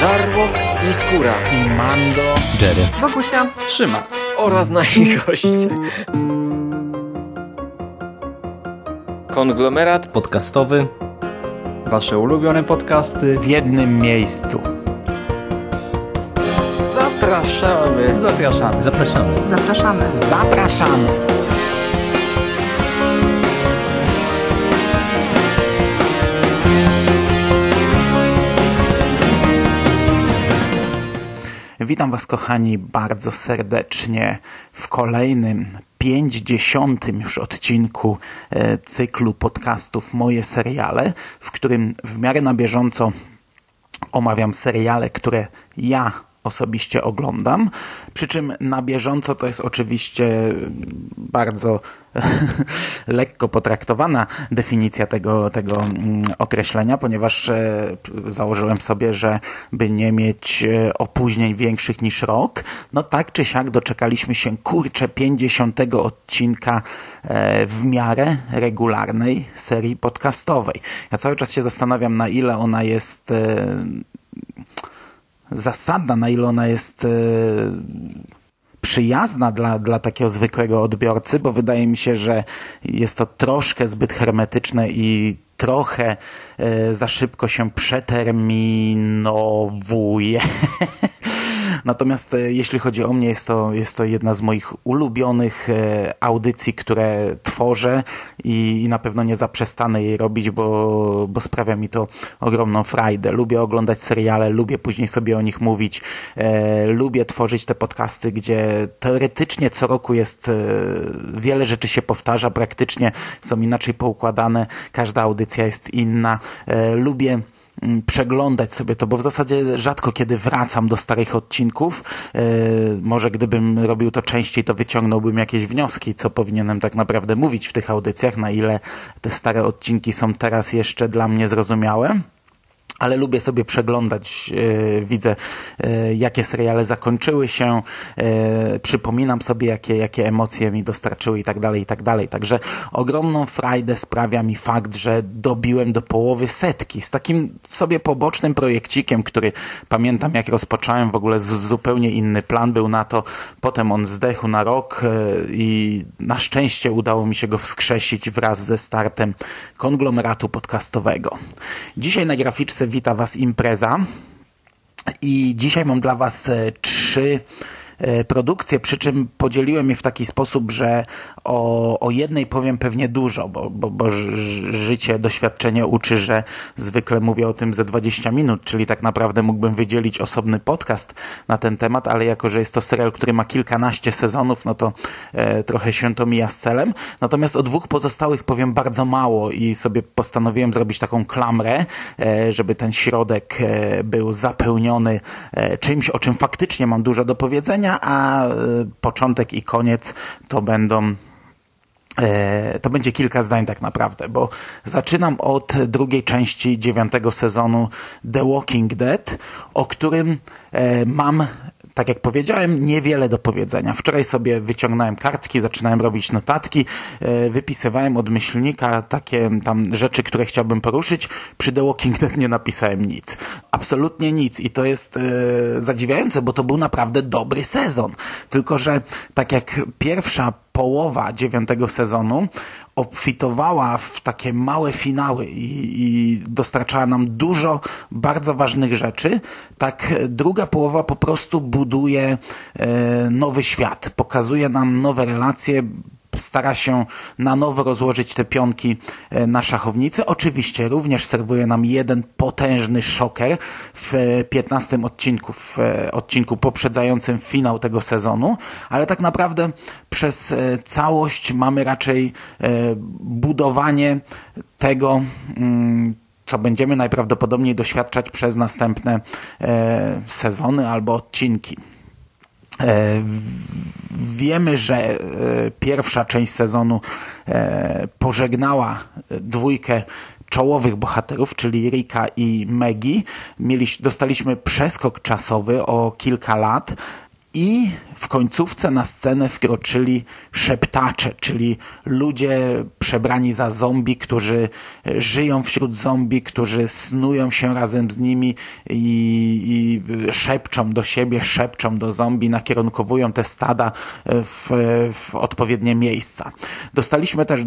Żarłok i Skóra i Mando, Jerry, Wokusia, Trzyma. oraz nasi goście. Konglomerat podcastowy. Wasze ulubione podcasty. w jednym miejscu. zapraszamy. Zapraszamy. Zapraszamy. zapraszamy. Zapraszamy! Witam Was, kochani, bardzo serdecznie w kolejnym, pięćdziesiątym już odcinku e, cyklu podcastów Moje Seriale, w którym w miarę na bieżąco omawiam seriale, które ja osobiście oglądam. Przy czym na bieżąco to jest oczywiście bardzo lekko potraktowana definicja tego, tego mm, określenia, ponieważ e, założyłem sobie, że by nie mieć e, opóźnień większych niż rok, no tak czy siak doczekaliśmy się kurczę 50 odcinka e, w miarę regularnej serii podcastowej. Ja cały czas się zastanawiam, na ile ona jest zasadna, na ile ona jest e, przyjazna dla, dla takiego zwykłego odbiorcy, bo wydaje mi się, że jest to troszkę zbyt hermetyczne i trochę e, za szybko się przeterminowuje. Natomiast e, jeśli chodzi o mnie, jest to, jest to jedna z moich ulubionych e, audycji, które tworzę i, i na pewno nie zaprzestanę jej robić, bo, bo sprawia mi to ogromną frajdę. Lubię oglądać seriale, lubię później sobie o nich mówić, e, lubię tworzyć te podcasty, gdzie teoretycznie co roku jest e, wiele rzeczy się powtarza, praktycznie są inaczej poukładane, każda audycja jest inna. E, lubię przeglądać sobie to, bo w zasadzie rzadko kiedy wracam do starych odcinków. E, może gdybym robił to częściej, to wyciągnąłbym jakieś wnioski, co powinienem tak naprawdę mówić w tych audycjach, na ile te stare odcinki są teraz jeszcze dla mnie zrozumiałe ale lubię sobie przeglądać, e, widzę e, jakie seriale zakończyły się, e, przypominam sobie jakie, jakie emocje mi dostarczyły i tak dalej, i tak dalej. Także ogromną frajdę sprawia mi fakt, że dobiłem do połowy setki z takim sobie pobocznym projekcikiem, który pamiętam jak rozpocząłem w ogóle z, zupełnie inny plan był na to, potem on zdechł na rok i na szczęście udało mi się go wskrzesić wraz ze startem konglomeratu podcastowego. Dzisiaj na graficzce wita Was impreza. I dzisiaj mam dla Was e, trzy produkcje, przy czym podzieliłem je w taki sposób, że o, o jednej powiem pewnie dużo, bo, bo, bo życie, doświadczenie uczy, że zwykle mówię o tym ze 20 minut, czyli tak naprawdę mógłbym wydzielić osobny podcast na ten temat, ale jako, że jest to serial, który ma kilkanaście sezonów, no to e, trochę się to mija z celem. Natomiast o dwóch pozostałych powiem bardzo mało i sobie postanowiłem zrobić taką klamrę, e, żeby ten środek e, był zapełniony e, czymś, o czym faktycznie mam dużo do powiedzenia, a e, początek i koniec to będą E, to będzie kilka zdań tak naprawdę, bo zaczynam od drugiej części dziewiątego sezonu The Walking Dead, o którym e, mam tak jak powiedziałem, niewiele do powiedzenia. Wczoraj sobie wyciągnąłem kartki, zaczynałem robić notatki, e, wypisywałem od myślnika takie tam rzeczy, które chciałbym poruszyć. Przy The Walking Dead nie napisałem nic. Absolutnie nic i to jest e, zadziwiające, bo to był naprawdę dobry sezon. Tylko, że tak jak pierwsza połowa dziewiątego sezonu obfitowała w takie małe finały i, i dostarczała nam dużo bardzo ważnych rzeczy, tak druga połowa po prostu buduje e, nowy świat, pokazuje nam nowe relacje, stara się na nowo rozłożyć te pionki e, na szachownicy. Oczywiście również serwuje nam jeden potężny szoker w e, 15 odcinku, w e, odcinku poprzedzającym finał tego sezonu, ale tak naprawdę przez e, całość mamy raczej e, budowanie tego, mm, co będziemy najprawdopodobniej doświadczać przez następne e, sezony albo odcinki. E, Wiemy, że e, pierwsza część sezonu e, pożegnała dwójkę czołowych bohaterów, czyli Rika i Maggie. Mieliś, dostaliśmy przeskok czasowy o kilka lat I w końcówce na scenę wkroczyli szeptacze, czyli ludzie przebrani za zombie, którzy żyją wśród zombie, którzy snują się razem z nimi i, i szepczą do siebie, szepczą do zombie, nakierunkowują te stada w, w odpowiednie miejsca. Dostaliśmy też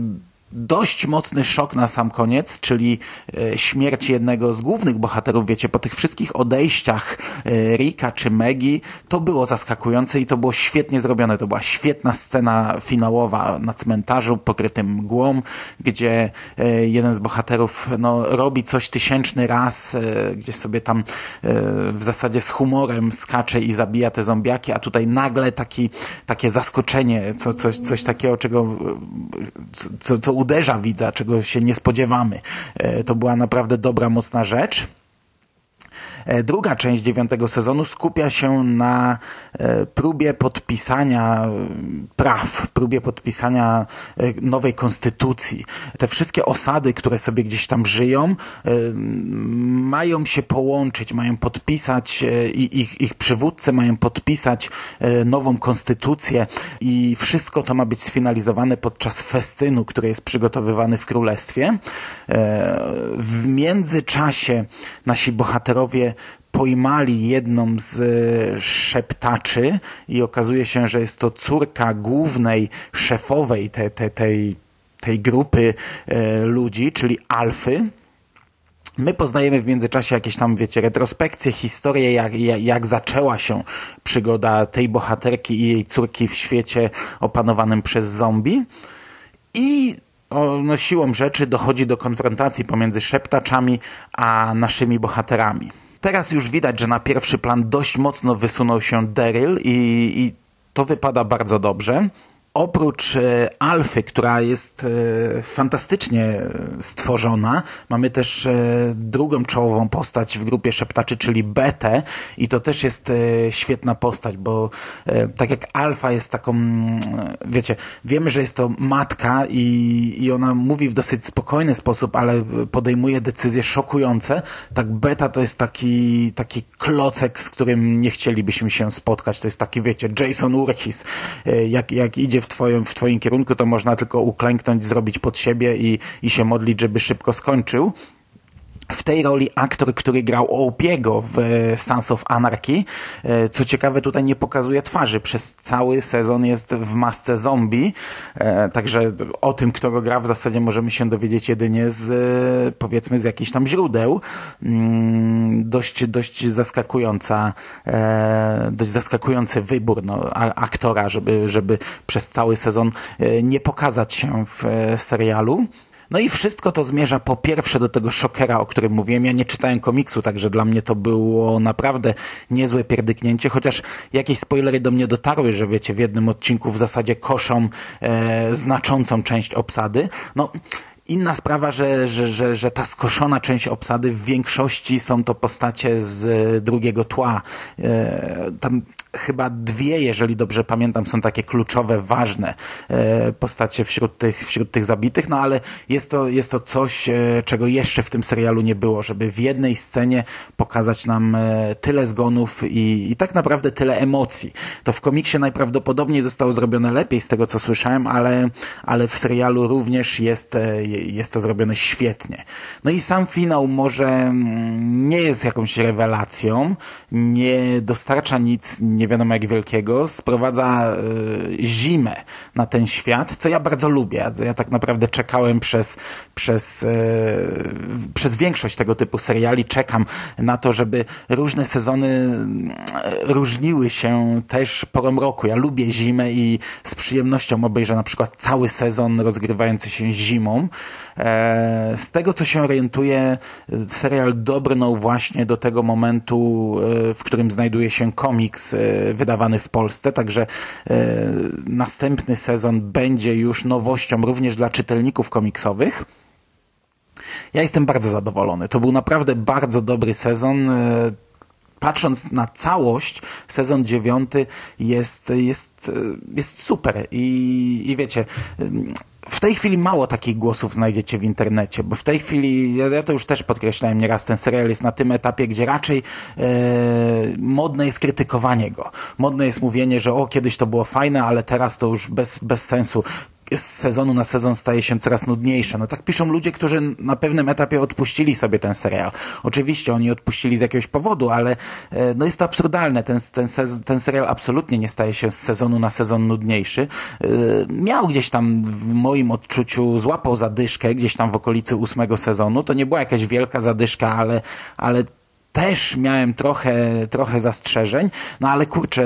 dość mocny szok na sam koniec, czyli e, śmierć jednego z głównych bohaterów, wiecie, po tych wszystkich odejściach e, Rika czy Megi, to było zaskakujące i to było świetnie zrobione. To była świetna scena finałowa na cmentarzu pokrytym mgłą, gdzie e, jeden z bohaterów no, robi coś tysięczny raz, gdzie sobie tam w zasadzie z humorem skacze i zabija te zombiaki, a tutaj nagle taki, takie zaskoczenie, co, coś, coś takiego, czego co, co uderza widza, czego się nie spodziewamy. E, to była naprawdę dobra, mocna rzecz. E, druga część dziewiątego sezonu skupia się na e, próbie podpisania e, praw, próbie podpisania nowej konstytucji. Te wszystkie osady, które sobie gdzieś tam żyją, mają się połączyć, mają podpisać ich, ich przywódcy mają podpisać nową konstytucję i wszystko to ma być sfinalizowane podczas festynu, który jest przygotowywany w królestwie. W międzyczasie nasi bohaterowie pojmali jedną z e, szeptaczy i okazuje się, że jest to córka głównej szefowej te, te, tej, tej grupy e, ludzi, czyli Alfy. My poznajemy w międzyczasie jakieś tam, wiecie, retrospekcje, historię, jak, jak, jak, zaczęła się przygoda tej bohaterki i jej córki w świecie opanowanym przez zombie. I no, siłą rzeczy dochodzi do konfrontacji pomiędzy szeptaczami a naszymi bohaterami. Teraz już widać, że na pierwszy plan dość mocno wysunął się Daryl i, i to wypada bardzo dobrze oprócz e, Alfy, która jest e, fantastycznie stworzona, mamy też e, drugą czołową postać w grupie szeptaczy, czyli Betę. I to też jest świetna postać, bo tak jak Alfa jest taką, mm, wiecie, wiemy, że jest to matka i, i ona mówi w dosyć spokojny sposób, ale podejmuje decyzje szokujące, tak Beta to jest taki, taki klocek, z którym nie chcielibyśmy się spotkać, to jest taki, wiecie, Jason Urchis, jak, jak idzie w twoim, w twoim kierunku, to można tylko uklęknąć, zrobić pod siebie i, i się modlić, żeby szybko skończył w tej roli aktor, który grał Opiego w e, Sons of Anarchy. E, co ciekawe, tutaj nie pokazuje twarzy. Przez cały sezon jest w masce zombie, e, także o tym, kto go gra, w zasadzie możemy się dowiedzieć jedynie z, powiedzmy, z jakichś tam źródeł. Mm, dość, dość zaskakująca, dość zaskakujący wybór no, aktora, żeby, żeby przez cały sezon nie pokazać się w serialu. No i wszystko to zmierza po pierwsze do tego szokera, o którym mówiłem. Ja nie czytałem komiksu, także dla mnie to było naprawdę niezłe pierdyknięcie, chociaż jakieś spoilery do mnie dotarły, że wiecie, w jednym odcinku w zasadzie koszą e, znaczącą część obsady. No, Inna sprawa, że, że, że, że ta skoszona część obsady w większości są to postacie z drugiego tła. E, tam chyba dwie, jeżeli dobrze pamiętam, są takie kluczowe, ważne e, postacie wśród tych, wśród tych zabitych, no ale jest to, jest to coś, e, czego jeszcze w tym serialu nie było, żeby w jednej scenie pokazać nam e, tyle zgonów i, i tak naprawdę tyle emocji. To w komiksie najprawdopodobniej zostało zrobione lepiej z tego, co słyszałem, ale, ale w serialu również jest, jest to zrobione świetnie. No i sam finał może mm, nie jest jakąś rewelacją, nie dostarcza nic, nie wiadomo jak wielkiego, sprowadza y, zimę na ten świat, co ja bardzo lubię. Ja tak naprawdę czekałem przez, przez, y, przez większość tego typu seriali, czekam na to, żeby różne sezony y, różniły się też porą roku. Ja lubię zimę i z przyjemnością obejrzę na przykład cały sezon rozgrywający się zimą. E, z tego, co się orientuję, serial dobrnął właśnie do tego momentu, w którym znajduje się komiks wydawany w Polsce, także e, następny sezon będzie już nowością również dla czytelników komiksowych. Ja jestem bardzo zadowolony. To był naprawdę bardzo dobry sezon e, patrząc na całość, sezon dziewiąty jest, jest, jest super. I, i wiecie, w tej chwili mało takich głosów znajdziecie w internecie, bo w tej chwili, ja, to już też podkreślałem nieraz, ten serial jest na tym etapie, gdzie raczej e, modne jest krytykowanie go. Modne jest mówienie, że o, kiedyś to było fajne, ale teraz to już bez, bez sensu z sezonu na sezon staje się coraz nudniejsze. No tak piszą ludzie, którzy na pewnym etapie odpuścili sobie ten serial. Oczywiście oni odpuścili z jakiegoś powodu, ale e, no jest to absurdalne. Ten, ten, ten serial absolutnie nie staje się z sezonu na sezon nudniejszy. E, miał gdzieś tam w moim odczuciu, złapał zadyszkę gdzieś tam w okolicy ósmego sezonu. To nie była jakaś wielka zadyszka, ale, ale też miałem trochę, trochę zastrzeżeń, no ale kurczę,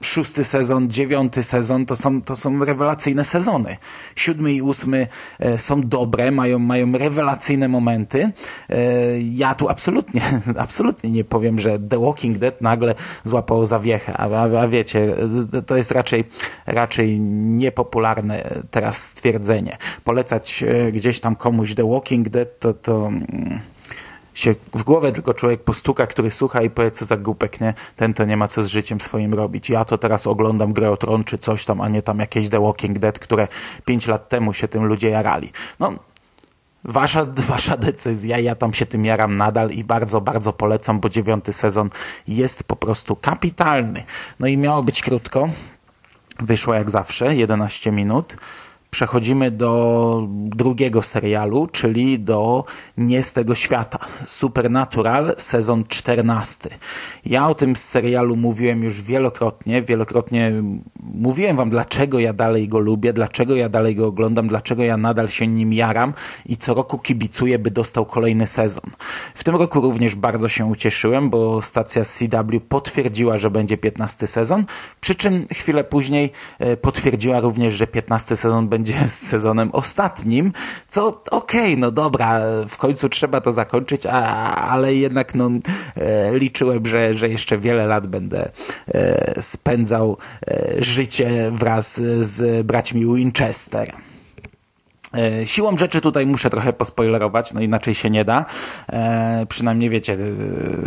szósty sezon, dziewiąty sezon to są, to są rewelacyjne sezony. Siódmy i ósmy e, są dobre, mają, mają rewelacyjne momenty. E, ja tu absolutnie, absolutnie nie powiem, że The Walking Dead nagle złapało zawiechę, a, a, a wiecie, e, to jest raczej, raczej niepopularne teraz stwierdzenie. Polecać gdzieś tam komuś The Walking Dead to, to mm, się w głowę tylko człowiek postuka, który słucha i powie, co za głupek, nie? Ten to nie ma co z życiem swoim robić. Ja to teraz oglądam grę o tron czy coś tam, a nie tam jakieś The Walking Dead, które pięć lat temu się tym ludzie jarali. No, wasza, wasza decyzja, ja tam się tym jaram nadal i bardzo, bardzo polecam, bo dziewiąty sezon jest po prostu kapitalny. No i miało być krótko. Wyszło jak zawsze, 11 minut przechodzimy do drugiego serialu, czyli do Nie z tego świata. Supernatural, sezon 14. Ja o tym serialu mówiłem już wielokrotnie. Wielokrotnie mówiłem wam, dlaczego ja dalej go lubię, dlaczego ja dalej go oglądam, dlaczego ja nadal się nim jaram i co roku kibicuję, by dostał kolejny sezon. W tym roku również bardzo się ucieszyłem, bo stacja CW potwierdziła, że będzie 15 sezon, przy czym chwilę później e, potwierdziła również, że 15 sezon będzie będzie z sezonem ostatnim, co okej, okay, no dobra, w końcu trzeba to zakończyć, a, ale jednak no, e, liczyłem, że, że jeszcze wiele lat będę e, spędzał e, życie wraz z braćmi Winchester. E, siłą rzeczy tutaj muszę trochę pospoilerować, no inaczej się nie da. E, przynajmniej wiecie, e,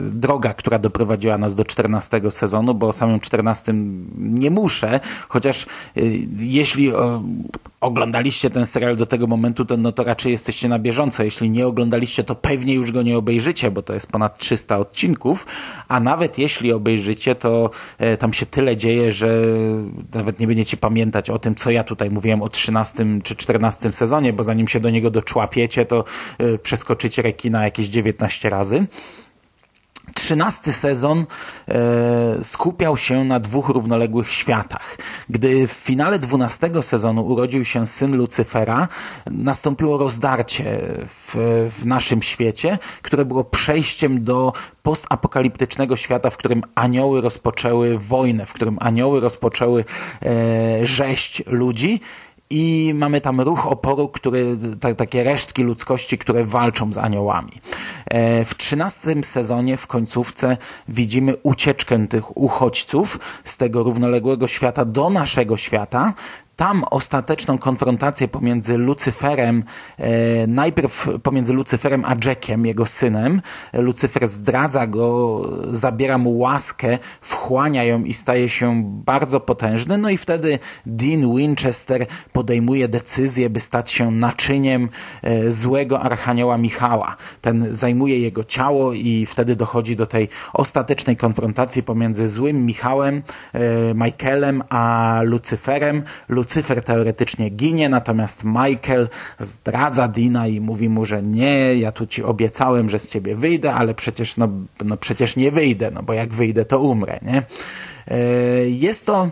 droga, która doprowadziła nas do 14 sezonu, bo o samym 14 nie muszę, chociaż e, jeśli o, oglądaliście ten serial do tego momentu, to, no to raczej jesteście na bieżąco. Jeśli nie oglądaliście, to pewnie już go nie obejrzycie, bo to jest ponad 300 odcinków, a nawet jeśli obejrzycie, to e, tam się tyle dzieje, że nawet nie będziecie pamiętać o tym, co ja tutaj mówiłem o 13 czy 14 sezonie, bo zanim się do niego doczłapiecie, to e, przeskoczycie rekina jakieś 19 razy. Trzynasty sezon e, skupiał się na dwóch równoległych światach. Gdy w finale dwunastego sezonu urodził się syn Lucyfera, nastąpiło rozdarcie w, w naszym świecie, które było przejściem do postapokaliptycznego świata, w którym anioły rozpoczęły wojnę, w którym anioły rozpoczęły e, rześć ludzi i mamy tam ruch oporu, który, takie resztki ludzkości, które walczą z aniołami. E, w trzynastym sezonie, w końcówce, widzimy ucieczkę tych uchodźców z tego równoległego świata do naszego świata, tam ostateczną konfrontację pomiędzy Lucyferem, e, najpierw pomiędzy Lucyferem a Jackiem, jego synem. Lucyfer zdradza go, zabiera mu łaskę, wchłania ją i staje się bardzo potężny. No i wtedy Dean Winchester podejmuje decyzję, by stać się naczyniem e, złego archanioła Michała. Ten zajmuje jego ciało i wtedy dochodzi do tej ostatecznej konfrontacji pomiędzy złym Michałem, e, Michaelem, a Lucyferem. Lucyfer teoretycznie ginie, natomiast Michael zdradza Dina i mówi mu, że nie, ja tu ci obiecałem, że z ciebie wyjdę, ale przecież, no, no przecież nie wyjdę, no bo jak wyjdę, to umrę, nie? E, jest to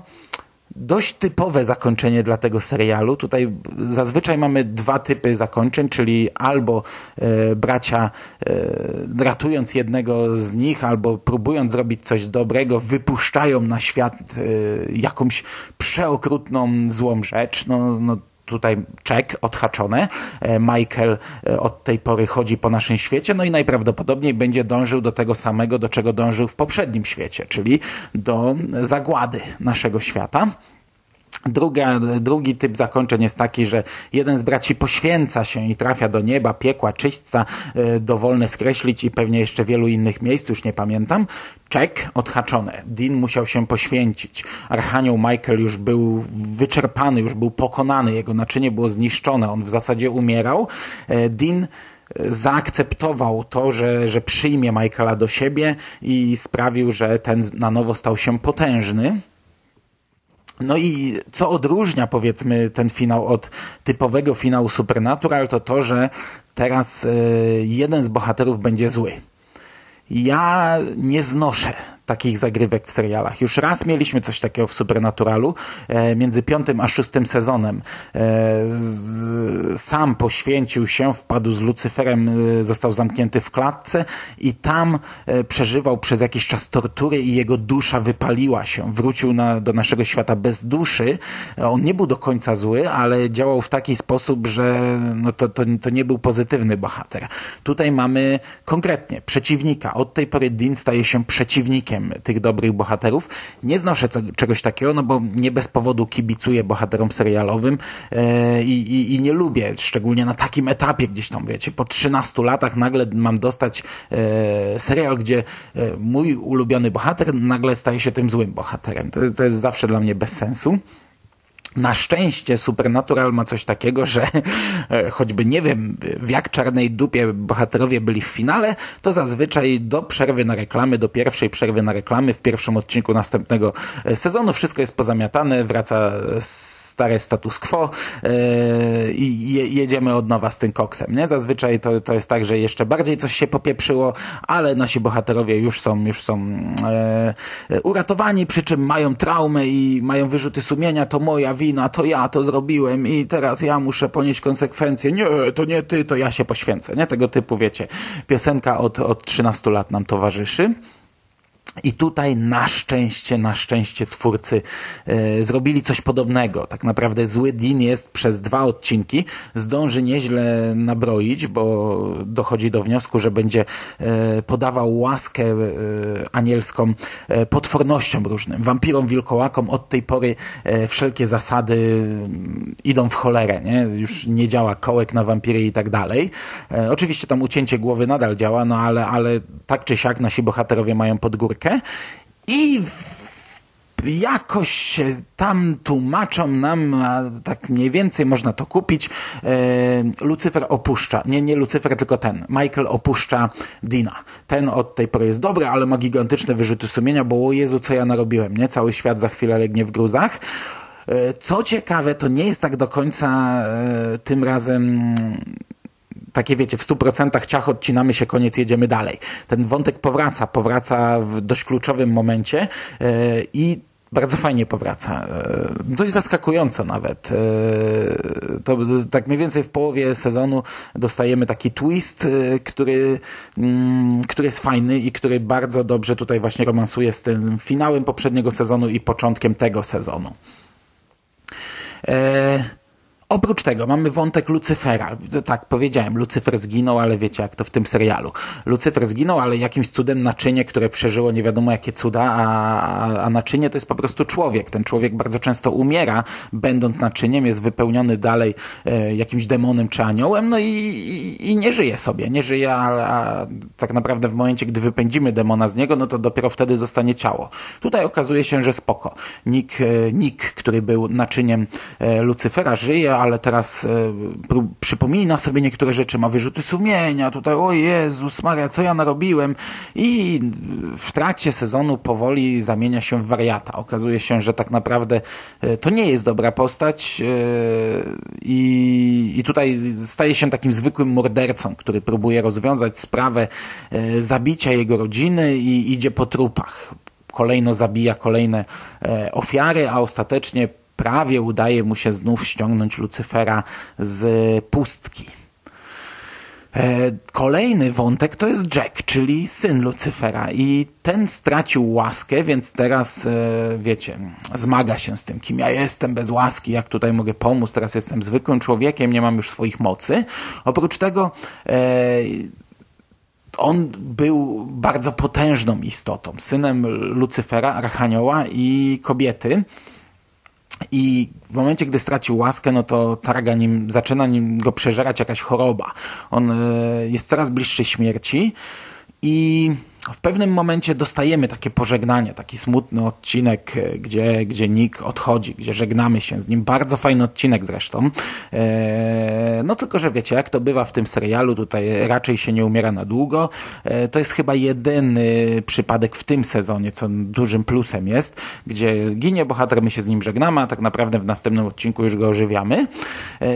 dość typowe zakończenie dla tego serialu. Tutaj zazwyczaj mamy dwa typy zakończeń, czyli albo e, bracia e, ratując jednego z nich, albo próbując zrobić coś dobrego, wypuszczają na świat e, jakąś przeokrutną, złą rzecz. No, no tutaj czek odhaczone. Michael e, od tej pory chodzi po naszym świecie, no i najprawdopodobniej będzie dążył do tego samego, do czego dążył w poprzednim świecie, czyli do zagłady naszego świata. Druga, drugi typ zakończeń jest taki, że jeden z braci poświęca się i trafia do nieba, piekła, czyśćca, e, dowolne skreślić i pewnie jeszcze wielu innych miejsc, już nie pamiętam. Czek odhaczone. Dean musiał się poświęcić. Archanioł Michael już był wyczerpany, już był pokonany, jego naczynie było zniszczone, on w zasadzie umierał. E, Dean zaakceptował to, że, że przyjmie Michaela do siebie i sprawił, że ten na nowo stał się potężny. No i co odróżnia powiedzmy ten finał od typowego finału Supernatural, to to, że teraz y, jeden z bohaterów będzie zły. Ja nie znoszę takich zagrywek w serialach. Już raz mieliśmy coś takiego w Supernaturalu, e, między piątym a szóstym sezonem. E, sam poświęcił się, wpadł z Lucyferem, e, został zamknięty w klatce i tam przeżywał przez jakiś czas tortury i jego dusza wypaliła się. Wrócił na, do naszego świata bez duszy. On nie był do końca zły, ale działał w taki sposób, że no to, to, to nie był pozytywny bohater. Tutaj mamy konkretnie przeciwnika. Od tej pory Dean staje się przeciwnikiem tych dobrych bohaterów. Nie znoszę co, czegoś takiego, no bo nie bez powodu kibicuję bohaterom serialowym e, i, i, nie lubię, szczególnie na takim etapie gdzieś tam, wiecie, po 13 latach nagle mam dostać e, serial, gdzie e, mój ulubiony bohater nagle staje się tym złym bohaterem. To, to jest zawsze dla mnie bez sensu. Na szczęście Supernatural ma coś takiego, że e, choćby nie wiem w jak czarnej dupie bohaterowie byli w finale, to zazwyczaj do przerwy na reklamy, do pierwszej przerwy na reklamy w pierwszym odcinku następnego e, sezonu wszystko jest pozamiatane, wraca stare status quo i jedziemy od nowa z tym koksem. Nie? Zazwyczaj to, to jest tak, że jeszcze bardziej coś się popieprzyło, ale nasi bohaterowie już są, już są uratowani, przy czym mają traumę i mają wyrzuty sumienia, to moja wina, to ja to zrobiłem i teraz ja muszę ponieść konsekwencje. Nie, to nie ty, to ja się poświęcę. Nie? Tego typu, wiecie, piosenka od, od 13 lat nam towarzyszy. I tutaj na szczęście, na szczęście twórcy e, zrobili coś podobnego. Tak naprawdę zły Dean jest przez dwa odcinki, zdąży nieźle nabroić, bo dochodzi do wniosku, że będzie e, podawał łaskę e, anielską e, potwornościom różnym, wampirom, wilkołakom. Od tej pory e, wszelkie zasady mm, idą w cholerę, nie? Już nie działa kołek na wampiry i tak dalej. E, oczywiście tam ucięcie głowy nadal działa, no ale, ale tak czy siak nasi bohaterowie mają pod i jakoś tam tłumaczą nam, a tak mniej więcej można to kupić, e, Lucyfer opuszcza, nie, nie Lucyfer, tylko ten, Michael opuszcza Dina. Ten od tej pory jest dobry, ale ma gigantyczne wyrzuty sumienia, bo o Jezu, co ja narobiłem, nie? Cały świat za chwilę legnie w gruzach. E, co ciekawe, to nie jest tak do końca e, tym razem takie wiecie, w 100% ciach odcinamy się, koniec, jedziemy dalej. Ten wątek powraca, powraca w dość kluczowym momencie yy, i bardzo fajnie powraca. E, dość zaskakująco nawet. E, to tak mniej więcej w połowie sezonu dostajemy taki twist, który, mm, który jest fajny i który bardzo dobrze tutaj właśnie romansuje z tym finałem poprzedniego sezonu i początkiem tego sezonu. Oprócz tego mamy wątek Lucyfera. Tak powiedziałem, Lucyfer zginął, ale wiecie jak to w tym serialu. Lucyfer zginął, ale jakimś cudem naczynie, które przeżyło nie wiadomo jakie cuda, a, a naczynie to jest po prostu człowiek. Ten człowiek bardzo często umiera, będąc naczyniem, jest wypełniony dalej e, jakimś demonem czy aniołem, no i, i, i, nie żyje sobie. Nie żyje, a, a tak naprawdę w momencie, gdy wypędzimy demona z niego, no to dopiero wtedy zostanie ciało. Tutaj okazuje się, że spoko. Nick, e, Nick który był naczyniem e, Lucyfera, żyje, ale teraz e, przypomina sobie niektóre rzeczy, ma wyrzuty sumienia, tutaj o Jezus Maria, co ja narobiłem i w trakcie sezonu powoli zamienia się w wariata. Okazuje się, że tak naprawdę e, to nie jest dobra postać e, i, i tutaj staje się takim zwykłym mordercą, który próbuje rozwiązać sprawę zabicia jego rodziny i idzie po trupach kolejno zabija kolejne e, ofiary, a ostatecznie prawie udaje mu się znów ściągnąć Lucyfera z pustki. E, kolejny wątek to jest Jack, czyli syn Lucyfera i ten stracił łaskę, więc teraz, e, wiecie, zmaga się z tym, kim ja jestem bez łaski, jak tutaj mogę pomóc, teraz jestem zwykłym człowiekiem, nie mam już swoich mocy. Oprócz tego e, on był bardzo potężną istotą, synem Lucyfera, Archanioła i kobiety, I w momencie, gdy stracił łaskę, no to targa nim, zaczyna nim go przeżerać jakaś choroba. On e, jest coraz bliższy śmierci i w pewnym momencie dostajemy takie pożegnanie, taki smutny odcinek, e, gdzie, gdzie Nick odchodzi, gdzie żegnamy się z nim. Bardzo fajny odcinek zresztą. Eee, no tylko, że wiecie, jak to bywa w tym serialu, tutaj raczej się nie umiera na długo. Eee, to jest chyba jedyny przypadek w tym sezonie, co dużym plusem jest, gdzie ginie bohater, my się z nim żegnamy, a tak naprawdę w następnym odcinku już go ożywiamy.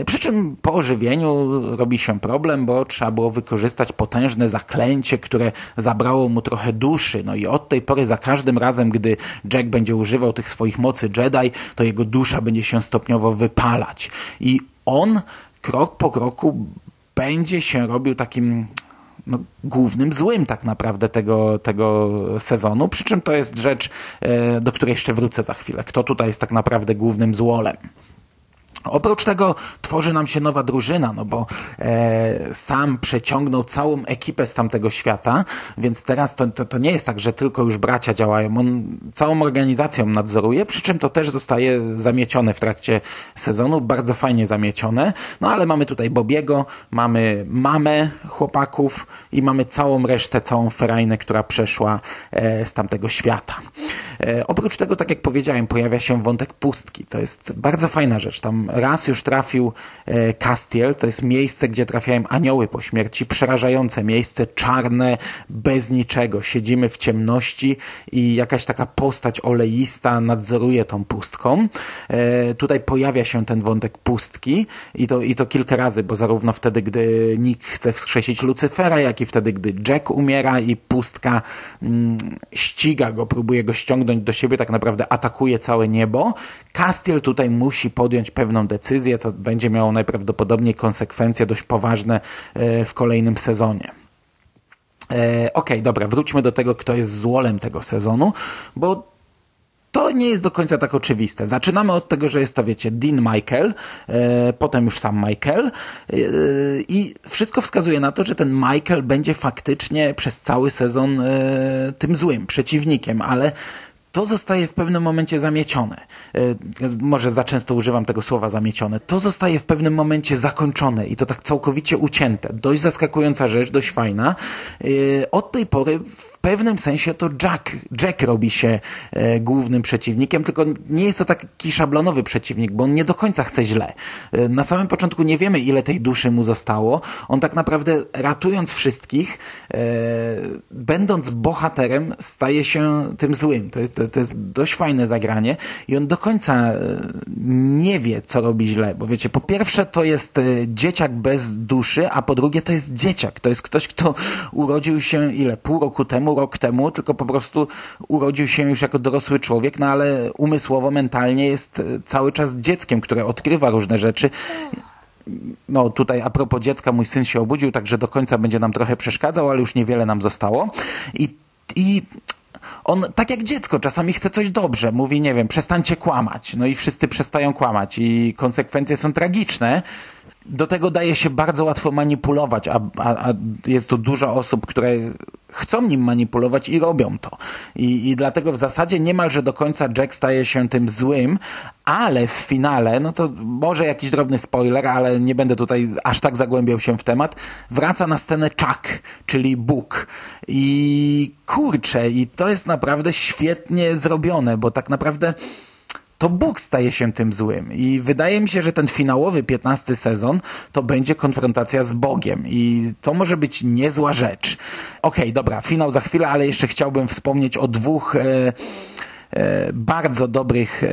Przy czym po ożywieniu robi się problem, bo trzeba było wykorzystać potężne zaklęcie, które zabrało mu mu trochę duszy. No i od tej pory za każdym razem, gdy Jack będzie używał tych swoich mocy Jedi, to jego dusza będzie się stopniowo wypalać. I on krok po kroku będzie się robił takim no, głównym złym tak naprawdę tego, tego sezonu, przy czym to jest rzecz, e, do której jeszcze wrócę za chwilę. Kto tutaj jest tak naprawdę głównym złolem? Oprócz tego tworzy nam się nowa drużyna, no bo e, sam przeciągnął całą ekipę z tamtego świata, więc teraz to, to, to, nie jest tak, że tylko już bracia działają. On całą organizacją nadzoruje, przy czym to też zostaje zamiecione w trakcie sezonu, bardzo fajnie zamiecione. No ale mamy tutaj Bobiego, mamy mamę chłopaków i mamy całą resztę, całą ferajnę, która przeszła e, z tamtego świata. E, oprócz tego, tak jak powiedziałem, pojawia się wątek pustki. To jest bardzo fajna rzecz. Tam raz już trafił e, Castiel, to jest miejsce, gdzie trafiają anioły po śmierci, przerażające miejsce, czarne, bez niczego. Siedzimy w ciemności i jakaś taka postać oleista nadzoruje tą pustką. E, tutaj pojawia się ten wątek pustki i to, i to kilka razy, bo zarówno wtedy, gdy Nick chce wskrzesić Lucyfera, jak i wtedy, gdy Jack umiera i pustka mm, ściga go, próbuje go ściągnąć do siebie, tak naprawdę atakuje całe niebo. Castiel tutaj musi podjąć pewną decyzję, to będzie miało najprawdopodobniej konsekwencje dość poważne e, w kolejnym sezonie. E, okej, okay, dobra, wróćmy do tego, kto jest złolem tego sezonu, bo to nie jest do końca tak oczywiste. Zaczynamy od tego, że jest to, wiecie, Dean Michael, e, potem już sam Michael e, i wszystko wskazuje na to, że ten Michael będzie faktycznie przez cały sezon e, tym złym przeciwnikiem, ale to zostaje w pewnym momencie zamiecione. E, może za często używam tego słowa zamiecione. To zostaje w pewnym momencie zakończone i to tak całkowicie ucięte. Dość zaskakująca rzecz, dość fajna. E, od tej pory w pewnym sensie to Jack, Jack robi się e, głównym przeciwnikiem, tylko nie jest to taki szablonowy przeciwnik, bo on nie do końca chce źle. Na samym początku nie wiemy, ile tej duszy mu zostało. On tak naprawdę ratując wszystkich, będąc bohaterem, staje się tym złym. To jest, to, to jest dość fajne zagranie i on do końca e, nie wie, co robi źle, bo wiecie, po pierwsze to jest e, dzieciak bez duszy, a po drugie to jest dzieciak, to jest ktoś, kto urodził się ile, pół roku temu, rok temu, tylko po prostu urodził się już jako dorosły człowiek, no ale umysłowo, mentalnie jest e, cały czas dzieckiem, które odkrywa różne rzeczy no tutaj a propos dziecka, mój syn się obudził, także do końca będzie nam trochę przeszkadzał, ale już niewiele nam zostało. I, i on tak jak dziecko czasami chce coś dobrze, mówi, nie wiem, przestańcie kłamać. No i wszyscy przestają kłamać i konsekwencje są tragiczne. Do tego daje się bardzo łatwo manipulować, a, a, a jest tu dużo osób, które chcą nim manipulować i robią to. I, I dlatego w zasadzie niemalże do końca Jack staje się tym złym, ale w finale, no to może jakiś drobny spoiler, ale nie będę tutaj aż tak zagłębiał się w temat, wraca na scenę Chuck, czyli Bóg. I kurczę, i to jest naprawdę świetnie zrobione, bo tak naprawdę to Bóg staje się tym złym. I wydaje mi się, że ten finałowy 15 sezon to będzie konfrontacja z Bogiem. I to może być niezła rzecz. Okej, okay, dobra, finał za chwilę, ale jeszcze chciałbym wspomnieć o dwóch. E, e bardzo dobrych e,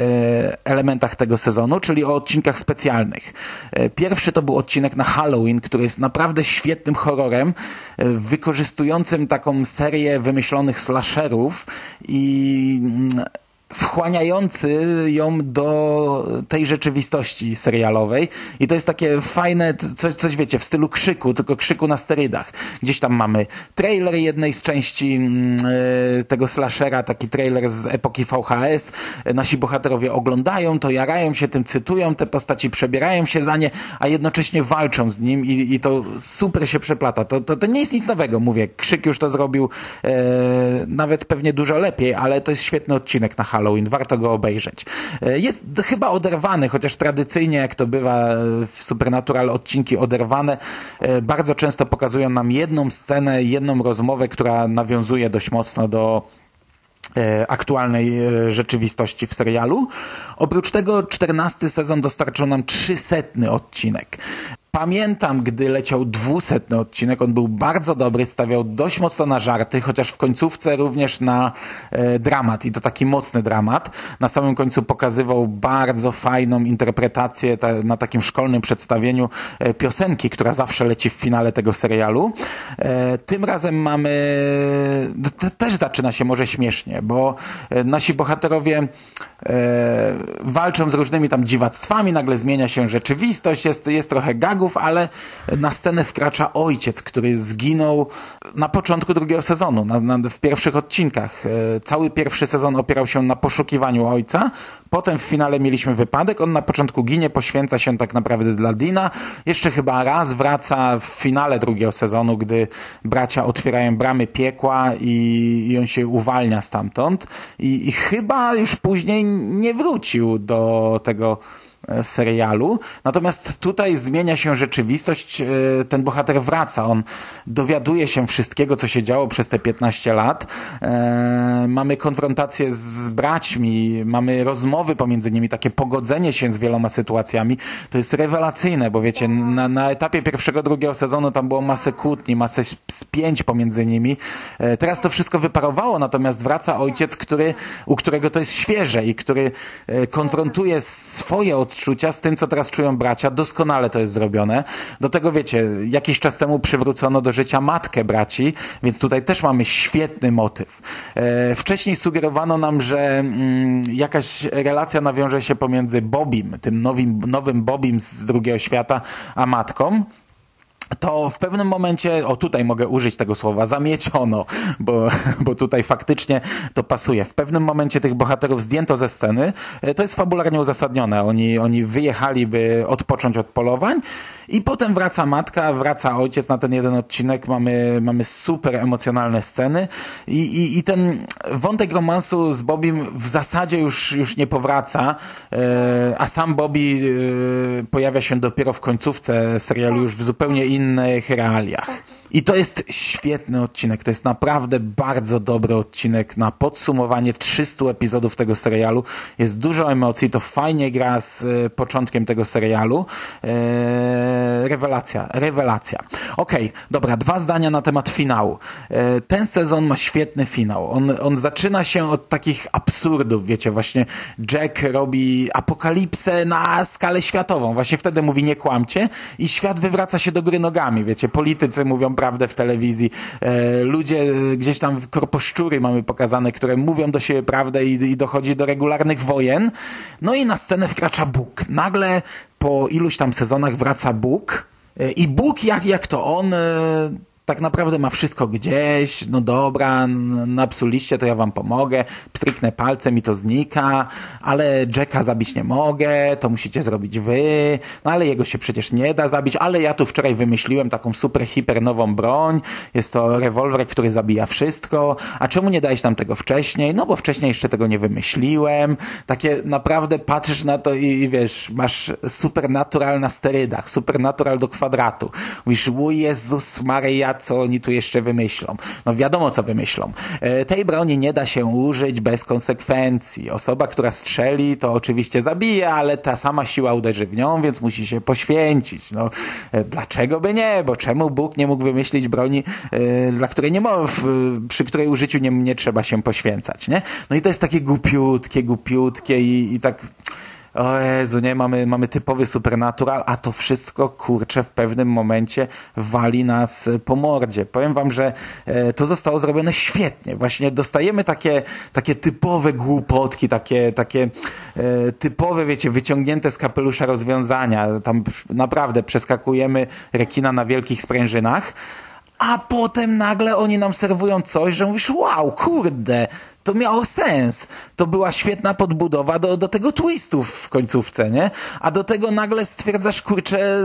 elementach tego sezonu, czyli o odcinkach specjalnych. E, pierwszy to był odcinek na Halloween, który jest naprawdę świetnym horrorem, wykorzystującym taką serię wymyślonych slasherów i mm, wchłaniający ją do tej rzeczywistości serialowej i to jest takie fajne, coś, coś wiecie, w stylu krzyku, tylko krzyku na sterydach. Gdzieś tam mamy trailer jednej z części yy, tego slashera, taki trailer z epoki VHS. Nasi bohaterowie oglądają to, jarają się tym, cytują te postaci, przebierają się za nie, a jednocześnie walczą z nim i, i to super się przeplata. To, to, to nie jest nic nowego, mówię. Krzyk już to zrobił yy, nawet pewnie dużo lepiej, ale to jest świetny odcinek na Halloween. Warto go obejrzeć. E, jest chyba oderwany, chociaż tradycyjnie, jak to bywa w Supernatural, odcinki oderwane e, bardzo często pokazują nam jedną scenę, jedną rozmowę, która nawiązuje dość mocno do E, aktualnej rzeczywistości w serialu. Oprócz tego czternasty sezon dostarczył nam trzysetny odcinek. Pamiętam, gdy leciał dwusetny odcinek, on był bardzo dobry, stawiał dość mocno na żarty, chociaż w końcówce również na e, dramat i to taki mocny dramat. Na samym końcu pokazywał bardzo fajną interpretację ta, na takim szkolnym przedstawieniu e, piosenki, która zawsze leci w finale tego serialu. E, tym razem mamy, też zaczyna się może śmiesznie, bo e, nasi bohaterowie e, walczą z różnymi tam dziwactwami, nagle zmienia się rzeczywistość, jest, jest trochę gagu, ale na scenę wkracza ojciec, który zginął na początku drugiego sezonu, na, na, w pierwszych odcinkach. E, cały pierwszy sezon opierał się na poszukiwaniu ojca, potem w finale mieliśmy wypadek, on na początku ginie, poświęca się tak naprawdę dla Dina, jeszcze chyba raz wraca w finale drugiego sezonu, gdy bracia otwierają bramy piekła i, i on się uwalnia stamtąd. I, i chyba już później nie wrócił do tego serialu. Natomiast tutaj zmienia się rzeczywistość, e, ten bohater wraca, on dowiaduje się wszystkiego, co się działo przez te 15 lat. E, mamy konfrontację z braćmi, mamy rozmowy pomiędzy nimi, takie pogodzenie się z wieloma sytuacjami. To jest rewelacyjne, bo wiecie, na, na etapie pierwszego, drugiego sezonu tam było masę kłótni, masę spięć pomiędzy nimi. Teraz to wszystko wyparowało, natomiast wraca ojciec, który, u którego to jest świeże i który konfrontuje swoje odczucia odczucia z tym, co teraz czują bracia. Doskonale to jest zrobione. Do tego wiecie, jakiś czas temu przywrócono do życia matkę braci, więc tutaj też mamy świetny motyw. E, wcześniej sugerowano nam, że mm, jakaś relacja nawiąże się pomiędzy Bobim, tym nowym, nowym Bobim z drugiego świata, a matką to w pewnym momencie, o tutaj mogę użyć tego słowa, zamieciono, bo, bo tutaj faktycznie to pasuje. W pewnym momencie tych bohaterów zdjęto ze sceny. E, to jest fabularnie uzasadnione. Oni, oni wyjechali, by odpocząć od polowań i potem wraca matka, wraca ojciec na ten jeden odcinek. Mamy, mamy super emocjonalne sceny i, i, i ten wątek romansu z Bobim w zasadzie już, już nie powraca, e, a sam Bobby e, pojawia się dopiero w końcówce serialu już w zupełnie innych realiach. I to jest świetny odcinek. To jest naprawdę bardzo dobry odcinek na podsumowanie 300 epizodów tego serialu. Jest dużo emocji, to fajnie gra z e, początkiem tego serialu. Eee, rewelacja, rewelacja. Okej, okay, dobra, dwa zdania na temat finału. Eee, ten sezon ma świetny finał. On, on zaczyna się od takich absurdów, wiecie, właśnie Jack robi apokalipsę na skalę światową. Właśnie wtedy mówi nie kłamcie i świat wywraca się do góry nogami, wiecie. Politycy mówią prawdę w telewizji. E, ludzie, gdzieś tam korposzczury mamy pokazane, które mówią do siebie prawdę i, i dochodzi do regularnych wojen. No i na scenę wkracza Bóg. Nagle po iluś tam sezonach wraca Bóg e, i Bóg, jak, jak to on e, tak naprawdę ma wszystko gdzieś, no dobra, na liście to ja wam pomogę, stryknę palcem i to znika, ale Jacka zabić nie mogę, to musicie zrobić wy, no ale jego się przecież nie da zabić, ale ja tu wczoraj wymyśliłem taką super, hiper nową broń, jest to rewolwer, który zabija wszystko, a czemu nie dałeś nam tego wcześniej? No bo wcześniej jeszcze tego nie wymyśliłem, takie naprawdę patrzysz na to i, i wiesz, masz supernatural na sterydach, supernatural do kwadratu, mówisz, o Jezus Maria, co oni tu jeszcze wymyślą. No wiadomo, co wymyślą. E, tej broni nie da się użyć bez konsekwencji. Osoba, która strzeli, to oczywiście zabije, ale ta sama siła uderzy w nią, więc musi się poświęcić. No, e, dlaczego by nie? Bo czemu Bóg nie mógł wymyślić broni, e, dla której nie ma, przy której użyciu nie, nie trzeba się poświęcać, nie? No i to jest takie głupiutkie, głupiutkie i, i tak o Jezu, nie, mamy, mamy typowy supernatural, a to wszystko, kurczę, w pewnym momencie wali nas po mordzie. Powiem wam, że e, to zostało zrobione świetnie. Właśnie dostajemy takie, takie typowe głupotki, takie, takie e, typowe, wiecie, wyciągnięte z kapelusza rozwiązania. Tam naprawdę przeskakujemy rekina na wielkich sprężynach, a potem nagle oni nam serwują coś, że mówisz, wow, kurde, to miało sens. To była świetna podbudowa do, do tego twistu w końcówce, nie? A do tego nagle stwierdzasz, kurczę,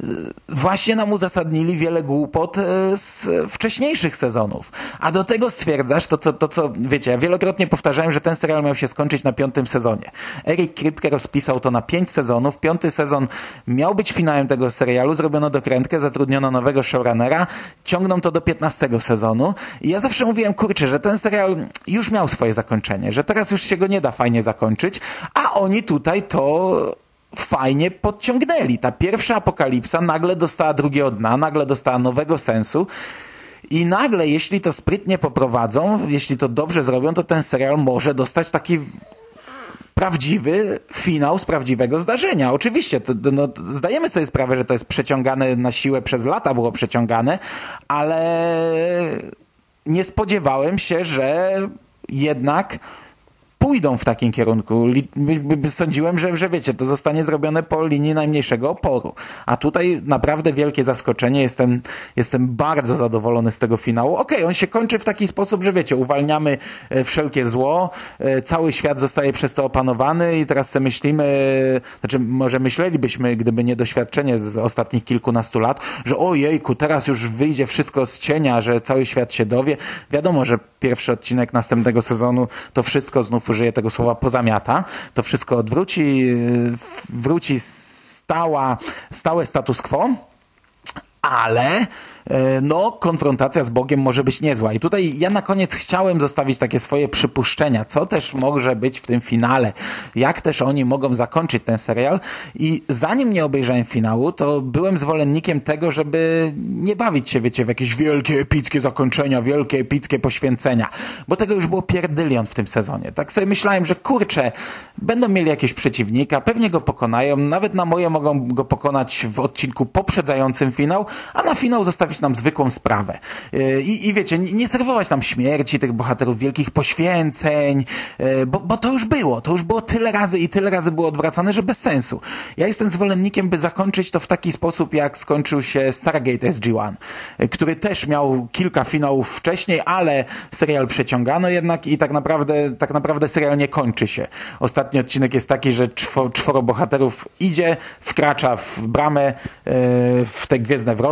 y, właśnie nam uzasadnili wiele głupot y, z wcześniejszych sezonów. A do tego stwierdzasz, to co, to co, wiecie, ja wielokrotnie powtarzałem, że ten serial miał się skończyć na piątym sezonie. Eric Kripke rozpisał to na pięć sezonów. Piąty sezon miał być finałem tego serialu, zrobiono dokrętkę, zatrudniono nowego showrunnera, ciągną to do piętnastego sezonu i ja zawsze mówiłem, kurczę, że ten serial już miał swoje zakończenie, że teraz już się go nie da fajnie zakończyć, a oni tutaj to fajnie podciągnęli. Ta pierwsza apokalipsa nagle dostała drugiego dna, nagle dostała nowego sensu. I nagle, jeśli to sprytnie poprowadzą, jeśli to dobrze zrobią, to ten serial może dostać taki prawdziwy finał z prawdziwego zdarzenia. Oczywiście, to, no, zdajemy sobie sprawę, że to jest przeciągane na siłę przez lata, było przeciągane, ale nie spodziewałem się, że jednak pójdą w takim kierunku. Sądziłem, że, że wiecie, to zostanie zrobione po linii najmniejszego oporu. A tutaj naprawdę wielkie zaskoczenie. Jestem, jestem bardzo zadowolony z tego finału. Okej, okay, on się kończy w taki sposób, że wiecie, uwalniamy e, wszelkie zło, e, cały świat zostaje przez to opanowany i teraz sobie myślimy, znaczy może myślelibyśmy, gdyby nie doświadczenie z ostatnich kilkunastu lat, że ojejku, teraz już wyjdzie wszystko z cienia, że cały świat się dowie. Wiadomo, że pierwszy odcinek następnego sezonu to wszystko znów użyję tego słowa, pozamiata, to wszystko odwróci, wróci stała, stałe status quo, ale E, no konfrontacja z Bogiem może być niezła. I tutaj ja na koniec chciałem zostawić takie swoje przypuszczenia, co też może być w tym finale, jak też oni mogą zakończyć ten serial. I zanim nie obejrzałem finału, to byłem zwolennikiem tego, żeby nie bawić się, wiecie, w jakieś wielkie, epickie zakończenia, wielkie, epickie poświęcenia, bo tego już było pierdylion w tym sezonie. Tak sobie myślałem, że kurczę, będą mieli jakiegoś przeciwnika, pewnie go pokonają, nawet na moje mogą go pokonać w odcinku poprzedzającym finał, a na finał zostawić nam zwykłą sprawę. E, I, i wiecie, nie serwować nam śmierci tych bohaterów, wielkich poświęceń, e, bo, bo to już było. To już było tyle razy i tyle razy było odwracane, że bez sensu. Ja jestem zwolennikiem, by zakończyć to w taki sposób, jak skończył się Stargate SG-1, e, który też miał kilka finałów wcześniej, ale serial przeciągano jednak i tak naprawdę, tak naprawdę serial nie kończy się. Ostatni odcinek jest taki, że czworo, bohaterów idzie, wkracza w bramę, w te gwiezdne wrota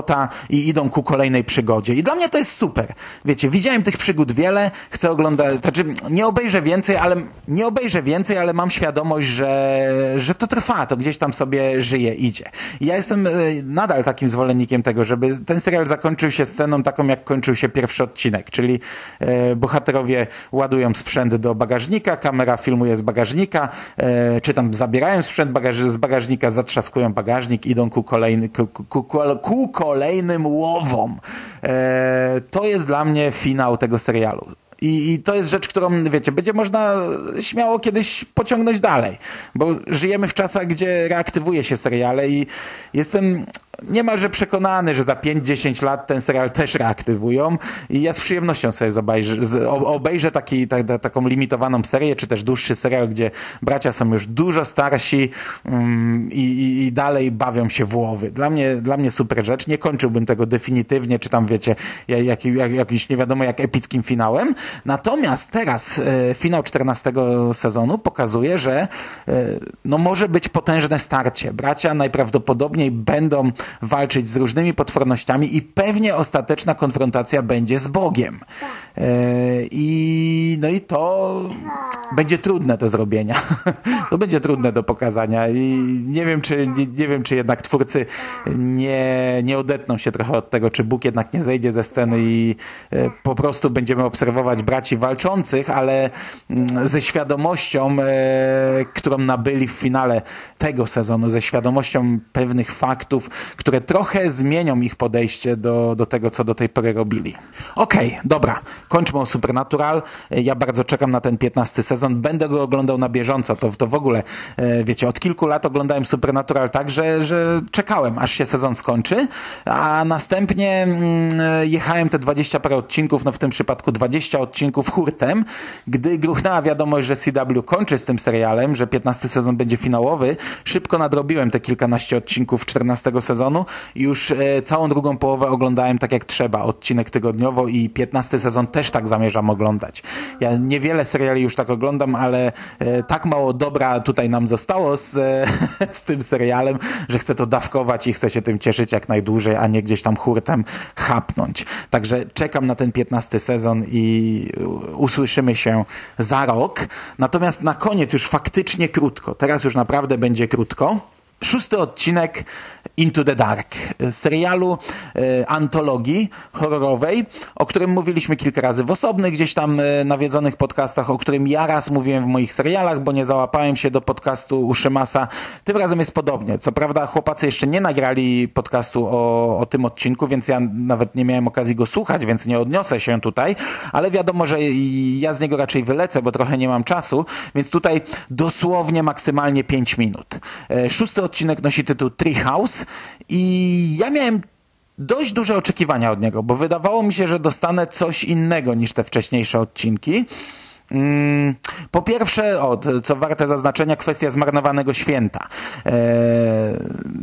i idą ku kolejnej przygodzie. I dla mnie to jest super. Wiecie, widziałem tych przygód wiele, chcę oglądać, znaczy nie obejrzę więcej, ale nie obejrzę więcej, ale mam świadomość, że, że to trwa, to gdzieś tam sobie żyje, idzie. I ja jestem e, nadal takim zwolennikiem tego, żeby ten serial zakończył się sceną taką, jak kończył się pierwszy odcinek, czyli e, bohaterowie ładują sprzęt do bagażnika, kamera filmuje z bagażnika, e, czy tam zabierają sprzęt bagaż z bagażnika, zatrzaskują bagażnik, idą ku, kolejny, ku, ku, ku, ku kolejnym łowom E, to jest dla mnie finał tego serialu. I, I, to jest rzecz, którą, wiecie, będzie można śmiało kiedyś pociągnąć dalej, bo żyjemy w czasach, gdzie reaktywuje się seriale i jestem niemalże przekonany, że za 5-10 lat ten serial też reaktywują i ja z przyjemnością sobie obejrzę, obejrzę taki, ta, taką limitowaną serię, czy też dłuższy serial, gdzie bracia są już dużo starsi um, i, i, i, dalej bawią się w łowy. Dla mnie, dla mnie super rzecz. Nie kończyłbym tego definitywnie, czy tam wiecie, jak, jak, jakimś nie wiadomo jak epickim finałem. Natomiast teraz e, finał 14 sezonu pokazuje, że e, no może być potężne starcie. Bracia najprawdopodobniej będą walczyć z różnymi potwornościami i pewnie ostateczna konfrontacja będzie z Bogiem. E, I, no i to będzie trudne do zrobienia. to będzie trudne do pokazania i nie wiem, czy, nie, nie, wiem, czy jednak twórcy nie, nie odetną się trochę od tego, czy Bóg jednak nie zejdzie ze sceny i e, po prostu będziemy obserwować braci walczących, ale mm, ze świadomością, e, którą nabyli w finale tego sezonu, ze świadomością pewnych faktów, które trochę zmienią ich podejście do, do tego, co do tej pory robili. Okej, okay, dobra, kończmy o Supernatural. Ja bardzo czekam na ten 15 sezon. Będę go oglądał na bieżąco. To, to w ogóle, e, wiecie, od kilku lat oglądałem Supernatural tak, że, że czekałem, aż się sezon skończy, a następnie mm, jechałem te 20 parę odcinków, no w tym przypadku 20 odcinków hurtem, gdy gruchnęła wiadomość, że CW kończy z tym serialem, że 15 sezon będzie finałowy, szybko nadrobiłem te kilkanaście odcinków 14 sezonu sezonu. Już e, całą drugą połowę oglądałem tak jak trzeba, odcinek tygodniowo i 15 sezon też tak zamierzam oglądać. Ja niewiele seriali już tak oglądam, ale e, tak mało dobra tutaj nam zostało z, e, z tym serialem, że chcę to dawkować i chcę się tym cieszyć jak najdłużej, a nie gdzieś tam hurtem chapnąć. Także czekam na ten 15 sezon i usłyszymy się za rok. Natomiast na koniec już faktycznie krótko. Teraz już naprawdę będzie krótko. Szósty odcinek Into the Dark, serialu e, antologii horrorowej, o którym mówiliśmy kilka razy w osobnych, gdzieś tam e, nawiedzonych podcastach, o którym ja raz mówiłem w moich serialach, bo nie załapałem się do podcastu u. Tym razem jest podobnie. Co prawda chłopacy jeszcze nie nagrali podcastu o, o tym odcinku, więc ja nawet nie miałem okazji go słuchać, więc nie odniosę się tutaj, ale wiadomo, że ja z niego raczej wylecę, bo trochę nie mam czasu, więc tutaj dosłownie maksymalnie 5 minut. E, szósty odcinek nosi tytuł Treehouse i ja miałem dość duże oczekiwania od niego, bo wydawało mi się, że dostanę coś innego niż te wcześniejsze odcinki. Mm, po pierwsze, o, co warte zaznaczenia, kwestia zmarnowanego święta. Eee,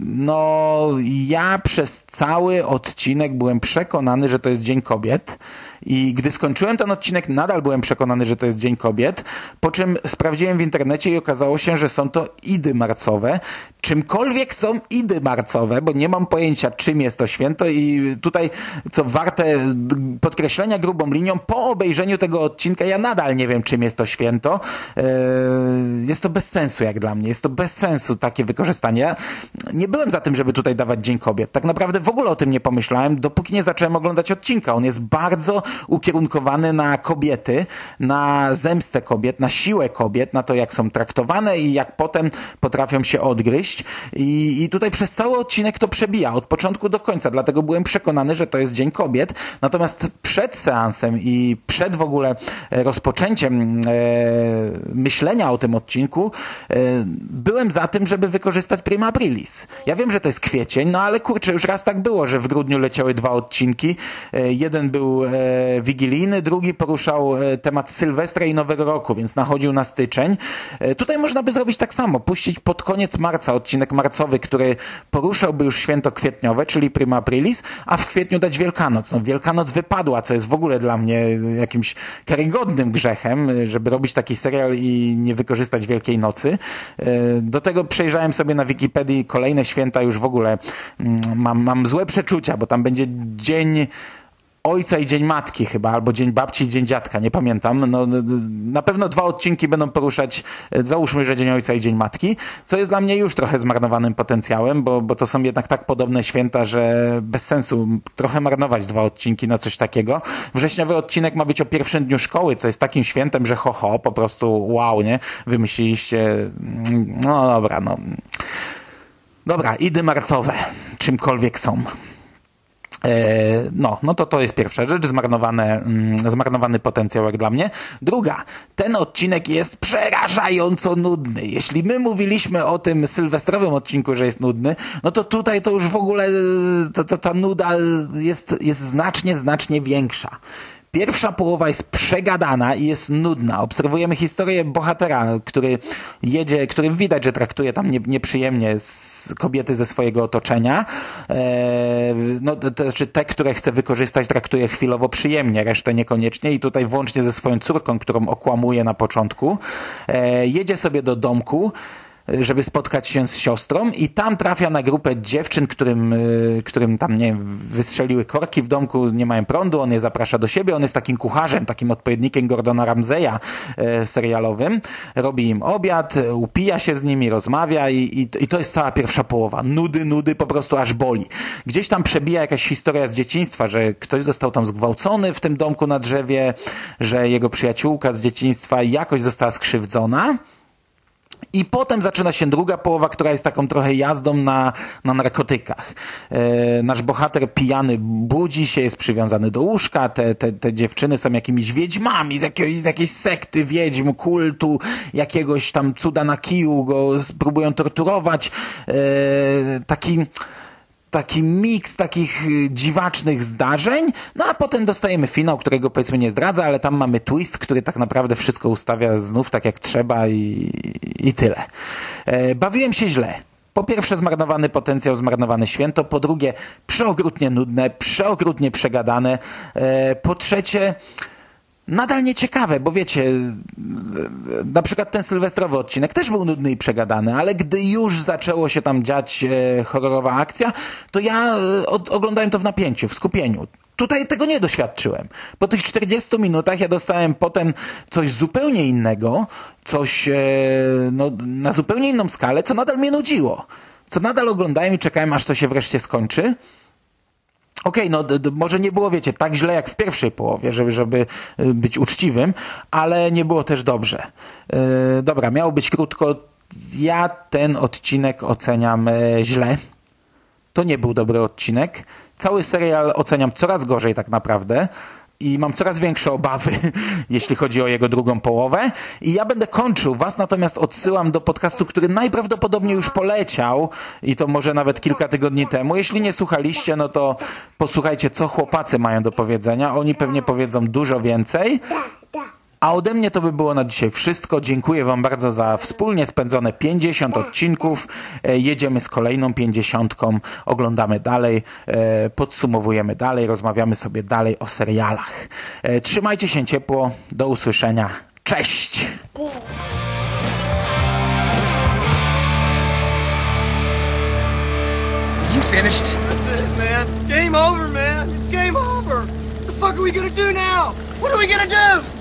no, ja przez cały odcinek byłem przekonany, że to jest Dzień Kobiet. I gdy skończyłem ten odcinek, nadal byłem przekonany, że to jest Dzień Kobiet, po czym sprawdziłem w internecie i okazało się, że są to idy marcowe. Czymkolwiek są idy marcowe, bo nie mam pojęcia, czym jest to święto i tutaj, co warte podkreślenia grubą linią, po obejrzeniu tego odcinka ja nadal nie wiem, czym jest to święto. Eee, jest to bez sensu jak dla mnie. Jest to bez sensu takie wykorzystanie. Nie byłem za tym, żeby tutaj dawać Dzień Kobiet. Tak naprawdę w ogóle o tym nie pomyślałem, dopóki nie zacząłem oglądać odcinka. On jest bardzo ukierunkowany na kobiety, na zemstę kobiet, na siłę kobiet, na to, jak są traktowane i jak potem potrafią się odgryźć. I, i tutaj przez cały odcinek to przebija, od początku do końca. Dlatego byłem przekonany, że to jest Dzień Kobiet. Natomiast przed seansem i przed w ogóle rozpoczęciem e, myślenia o tym odcinku, e, byłem za tym, żeby wykorzystać Prima Aprilis. Ja wiem, że to jest kwiecień, no ale kurczę, już raz tak było, że w grudniu leciały dwa odcinki. E, jeden był e, wigilijny, drugi poruszał e, temat Sylwestra i Nowego Roku, więc nachodził na styczeń. E, tutaj można by zrobić tak samo, puścić pod koniec marca odcinek marcowy, który poruszałby już święto kwietniowe, czyli Prima Aprilis, a w kwietniu dać Wielkanoc. No, Wielkanoc wypadła, co jest w ogóle dla mnie jakimś karygodnym grzechem, żeby robić taki serial i nie wykorzystać Wielkiej Nocy. E, do tego przejrzałem sobie na Wikipedii kolejne święta już w ogóle mm, mam, mam złe przeczucia, bo tam będzie dzień Ojca i Dzień Matki chyba, albo Dzień Babci i Dzień Dziadka, nie pamiętam. No, na pewno dwa odcinki będą poruszać, e, załóżmy, że Dzień Ojca i Dzień Matki, co jest dla mnie już trochę zmarnowanym potencjałem, bo, bo to są jednak tak podobne święta, że bez sensu trochę marnować dwa odcinki na coś takiego. Wrześniowy odcinek ma być o pierwszym dniu szkoły, co jest takim świętem, że ho, ho po prostu wow, nie? Wymyśliliście, mm, no dobra, no. Dobra, idy marcowe, czymkolwiek są. No, no to to jest pierwsza rzecz, zmarnowane, zmarnowany potencjał jak dla mnie. Druga, ten odcinek jest przerażająco nudny. Jeśli my mówiliśmy o tym sylwestrowym odcinku, że jest nudny, no to tutaj to już w ogóle to, to, ta nuda jest, jest znacznie, znacznie większa. Pierwsza połowa jest przegadana i jest nudna. Obserwujemy historię bohatera, który jedzie, który widać, że traktuje tam nie, nieprzyjemnie kobiety ze swojego otoczenia. Eee, no, to znaczy te, które chce wykorzystać, traktuje chwilowo przyjemnie, resztę niekoniecznie i tutaj włącznie ze swoją córką, którą okłamuje na początku. Eee, jedzie sobie do domku, żeby spotkać się z siostrą i tam trafia na grupę dziewczyn, którym, y, którym tam, nie wystrzeliły korki w domku, nie mają prądu, on je zaprasza do siebie, on jest takim kucharzem, takim odpowiednikiem Gordona Ramseya e, serialowym, robi im obiad, upija się z nimi, rozmawia i, i, i to jest cała pierwsza połowa. Nudy, nudy, po prostu aż boli. Gdzieś tam przebija jakaś historia z dzieciństwa, że ktoś został tam zgwałcony w tym domku na drzewie, że jego przyjaciółka z dzieciństwa jakoś została skrzywdzona, i potem zaczyna się druga połowa, która jest taką trochę jazdą na, na narkotykach. E, nasz bohater pijany budzi się, jest przywiązany do łóżka, te, te, te dziewczyny są jakimiś wiedźmami z jakiejś, z jakiejś sekty wiedźm, kultu, jakiegoś tam cuda na kiju, go próbują torturować. E, taki taki miks takich y, dziwacznych zdarzeń, no a potem dostajemy finał, którego powiedzmy nie zdradza, ale tam mamy twist, który tak naprawdę wszystko ustawia znów tak jak trzeba i, i tyle. E, bawiłem się źle. Po pierwsze zmarnowany potencjał, zmarnowane święto, po drugie przeokrutnie nudne, przeokrutnie przegadane, e, po trzecie nadal nieciekawe, bo wiecie, na przykład ten sylwestrowy odcinek też był nudny i przegadany, ale gdy już zaczęło się tam dziać e, horrorowa akcja, to ja e, oglądałem to w napięciu, w skupieniu. Tutaj tego nie doświadczyłem. Po tych 40 minutach ja dostałem potem coś zupełnie innego, coś e, no, na zupełnie inną skalę, co nadal mnie nudziło. Co nadal oglądałem i czekałem, aż to się wreszcie skończy. Okej, no d- d- może nie było, wiecie, tak źle jak w pierwszej połowie, żeby, żeby y, być uczciwym, ale nie było też dobrze. Yy, dobra, miało być krótko. Ja ten odcinek oceniam e, źle. To nie był dobry odcinek. Cały serial oceniam coraz gorzej tak naprawdę. I mam coraz większe obawy, jeśli chodzi o jego drugą połowę. I ja będę kończył. Was natomiast odsyłam do podcastu, który najprawdopodobniej już poleciał i to może nawet kilka tygodni temu. Jeśli nie słuchaliście, no to posłuchajcie, co chłopacy mają do powiedzenia. Oni pewnie powiedzą dużo więcej. A ode mnie to by było na dzisiaj wszystko. Dziękuję Wam bardzo za wspólnie spędzone 50 odcinków. E, Jedziemy z kolejną 50. Oglądamy dalej, e, podsumowujemy dalej, rozmawiamy sobie dalej o serialach. E, Trzymajcie się ciepło. Do usłyszenia. Cześć! You finished? That's it, man. Game over, man. It's game over. What the fuck are we gonna do now? What are we gonna do?